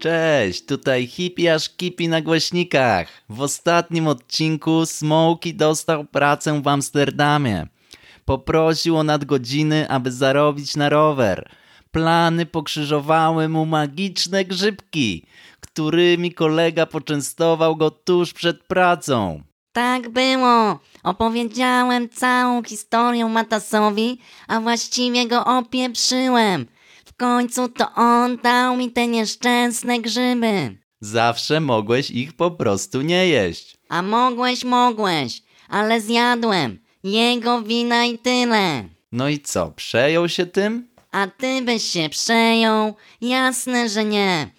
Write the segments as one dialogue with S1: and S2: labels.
S1: Cześć, tutaj hipiasz kipi na głośnikach. W ostatnim odcinku Smokey dostał pracę w Amsterdamie. Poprosił o nadgodziny, aby zarobić na rower. Plany pokrzyżowały mu magiczne grzybki, którymi kolega poczęstował go tuż przed pracą.
S2: Tak było. Opowiedziałem całą historię Matasowi, a właściwie go opieprzyłem. W końcu to on dał mi te nieszczęsne grzyby.
S1: Zawsze mogłeś ich po prostu nie jeść.
S2: A mogłeś, mogłeś, ale zjadłem. Jego wina i tyle.
S1: No i co, przejął się tym?
S2: A ty byś się przejął? Jasne, że nie.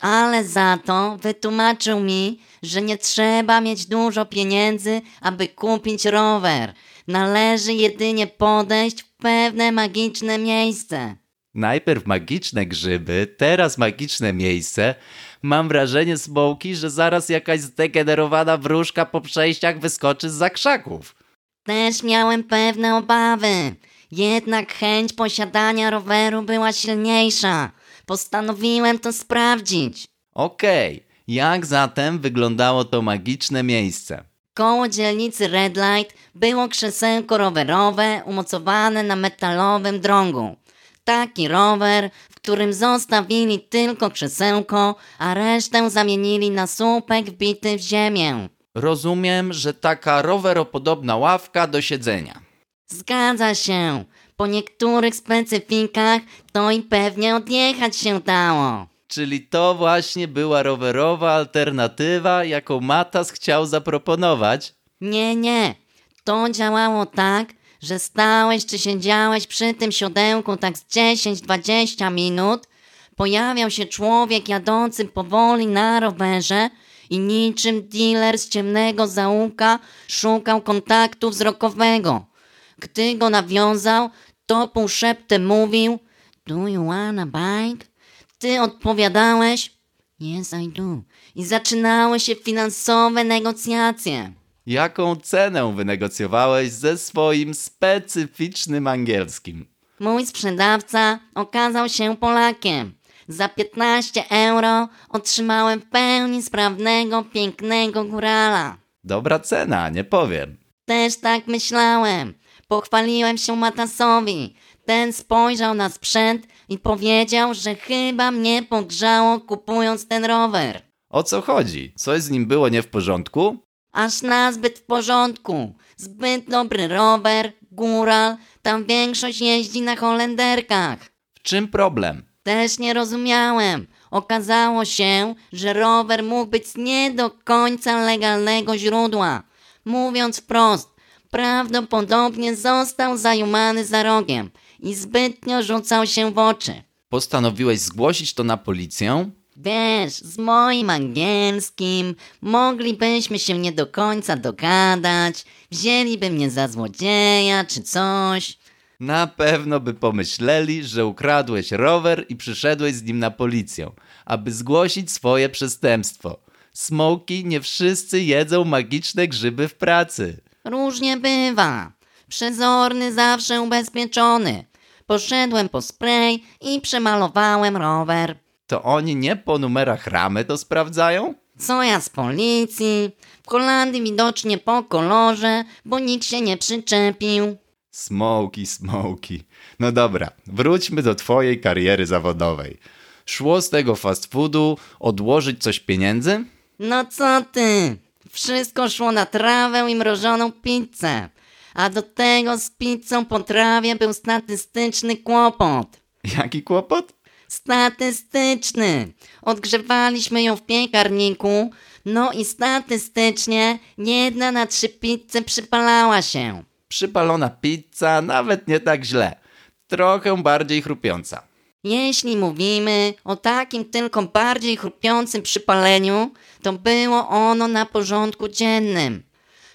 S2: Ale za to wytłumaczył mi, że nie trzeba mieć dużo pieniędzy, aby kupić rower. Należy jedynie podejść w pewne magiczne miejsce.
S1: Najpierw magiczne grzyby, teraz magiczne miejsce. Mam wrażenie, Smoki, że zaraz jakaś zdegenerowana wróżka po przejściach wyskoczy z zakrzaków.
S2: Też miałem pewne obawy. Jednak chęć posiadania roweru była silniejsza. Postanowiłem to sprawdzić.
S1: Okej, jak zatem wyglądało to magiczne miejsce?
S2: Koło dzielnicy Red Light było krzesełko rowerowe umocowane na metalowym drągu. Taki rower, w którym zostawili tylko krzesełko, a resztę zamienili na słupek wbity w ziemię.
S1: Rozumiem, że taka roweropodobna ławka do siedzenia.
S2: Zgadza się. Po niektórych specyfikach to i pewnie odjechać się dało.
S1: Czyli to właśnie była rowerowa alternatywa, jaką Matas chciał zaproponować?
S2: Nie, nie. To działało tak, że stałeś czy siedziałeś przy tym siodełku tak z 10-20 minut, pojawiał się człowiek jadący powoli na rowerze i niczym dealer z ciemnego zaułka szukał kontaktu wzrokowego. Gdy go nawiązał, to półszeptem mówił Do you wanna bike? Ty odpowiadałeś Yes, I do. I zaczynały się finansowe negocjacje.
S1: Jaką cenę wynegocjowałeś ze swoim specyficznym angielskim?
S2: Mój sprzedawca okazał się Polakiem. Za 15 euro otrzymałem w pełni sprawnego, pięknego górala.
S1: Dobra cena, nie powiem.
S2: Też tak myślałem. Pochwaliłem się Matasowi. Ten spojrzał na sprzęt i powiedział, że chyba mnie pogrzało kupując ten rower.
S1: O co chodzi? Coś z nim było nie w porządku?
S2: Aż nazbyt w porządku. Zbyt dobry rower, góral, tam większość jeździ na Holenderkach.
S1: W czym problem?
S2: Też nie rozumiałem. Okazało się, że rower mógł być nie do końca legalnego źródła. Mówiąc wprost, prawdopodobnie został zajumany za rogiem i zbytnio rzucał się w oczy.
S1: Postanowiłeś zgłosić to na policję?
S2: Wiesz, z moim angielskim moglibyśmy się nie do końca dogadać, wzięliby mnie za złodzieja czy coś.
S1: Na pewno by pomyśleli, że ukradłeś rower i przyszedłeś z nim na policję, aby zgłosić swoje przestępstwo. Smoki, nie wszyscy jedzą magiczne grzyby w pracy.
S2: Różnie bywa. Przezorny zawsze ubezpieczony. Poszedłem po spray i przemalowałem rower.
S1: To oni nie po numerach ramy to sprawdzają?
S2: Co ja z policji? W Holandii widocznie po kolorze, bo nikt się nie przyczepił.
S1: Smoki, smoki. No dobra, wróćmy do twojej kariery zawodowej. Szło z tego fast foodu odłożyć coś pieniędzy?
S2: No co ty? Wszystko szło na trawę i mrożoną pizzę. A do tego z pizzą po trawie był statystyczny kłopot.
S1: Jaki kłopot?
S2: Statystyczny. Odgrzewaliśmy ją w piekarniku, no i statystycznie jedna na trzy pizze przypalała się.
S1: Przypalona pizza, nawet nie tak źle. Trochę bardziej chrupiąca.
S2: Jeśli mówimy o takim tylko bardziej chrupiącym przypaleniu, to było ono na porządku dziennym.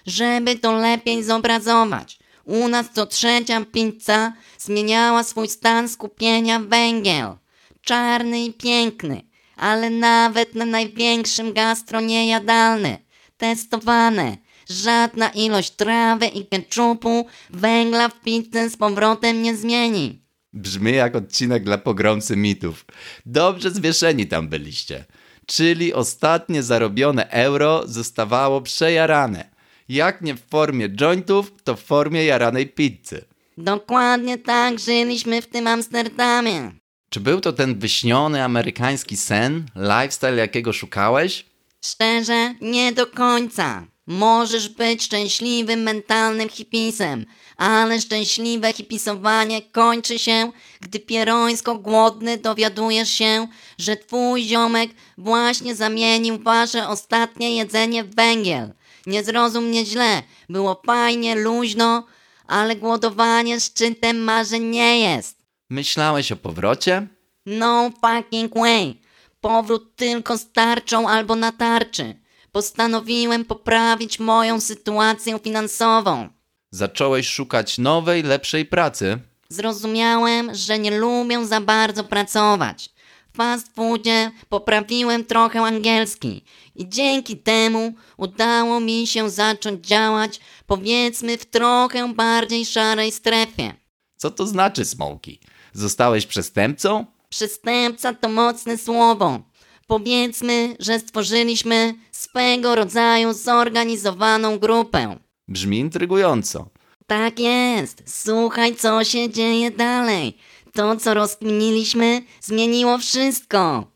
S2: Żeby to lepiej zobrazować, u nas co trzecia pizza zmieniała swój stan skupienia węgiel. Czarny i piękny, ale nawet na największym gastro niejadalny. Testowane. Żadna ilość trawy i keczupu węgla w pizzę z powrotem nie zmieni.
S1: Brzmi jak odcinek dla pogromcy mitów. Dobrze zwieszeni tam byliście. Czyli ostatnie zarobione euro zostawało przejarane. Jak nie w formie jointów, to w formie jaranej pizzy.
S2: Dokładnie tak żyliśmy w tym Amsterdamie.
S1: Czy był to ten wyśniony amerykański sen, lifestyle jakiego szukałeś?
S2: Szczerze, nie do końca. Możesz być szczęśliwym mentalnym hipisem, ale szczęśliwe hipisowanie kończy się, gdy pierońsko głodny dowiadujesz się, że twój ziomek właśnie zamienił wasze ostatnie jedzenie w węgiel. Nie zrozum mnie źle, było fajnie, luźno, ale głodowanie szczytem marzeń nie jest.
S1: Myślałeś o powrocie?
S2: No fucking way. Powrót tylko z tarczą albo na tarczy. Postanowiłem poprawić moją sytuację finansową.
S1: Zacząłeś szukać nowej, lepszej pracy?
S2: Zrozumiałem, że nie lubię za bardzo pracować. W fast foodzie poprawiłem trochę angielski i dzięki temu udało mi się zacząć działać powiedzmy w trochę bardziej szarej strefie.
S1: Co to znaczy, Smoki? Zostałeś przestępcą?
S2: Przestępca to mocne słowo. Powiedzmy, że stworzyliśmy swego rodzaju zorganizowaną grupę.
S1: Brzmi intrygująco.
S2: Tak jest. Słuchaj, co się dzieje dalej. To, co rozkminiliśmy, zmieniło wszystko.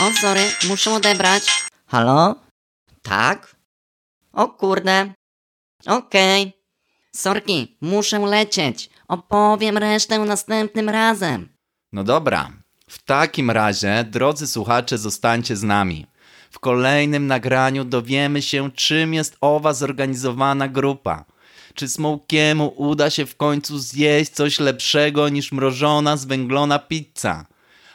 S2: O, sorry, muszę odebrać. Halo? Tak? O kurde. Okej. Sorki, muszę lecieć. Opowiem resztę następnym razem.
S1: No dobra. W takim razie, drodzy słuchacze, zostańcie z nami. W kolejnym nagraniu dowiemy się, czym jest owa zorganizowana grupa. Czy Smokiemu uda się w końcu zjeść coś lepszego niż mrożona, zwęglona pizza?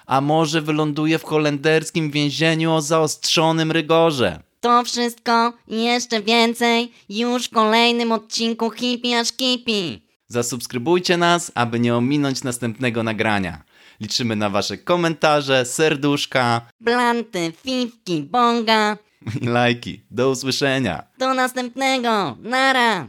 S1: A może wyląduje w holenderskim więzieniu o zaostrzonym rygorze?
S2: To wszystko i jeszcze więcej już w kolejnym odcinku Hippie aż Kipi.
S1: Zasubskrybujcie nas, aby nie ominąć następnego nagrania. Liczymy na wasze komentarze, serduszka
S2: Blanty, fifki, bonga.
S1: i lajki. Do usłyszenia.
S2: Do następnego. Nara.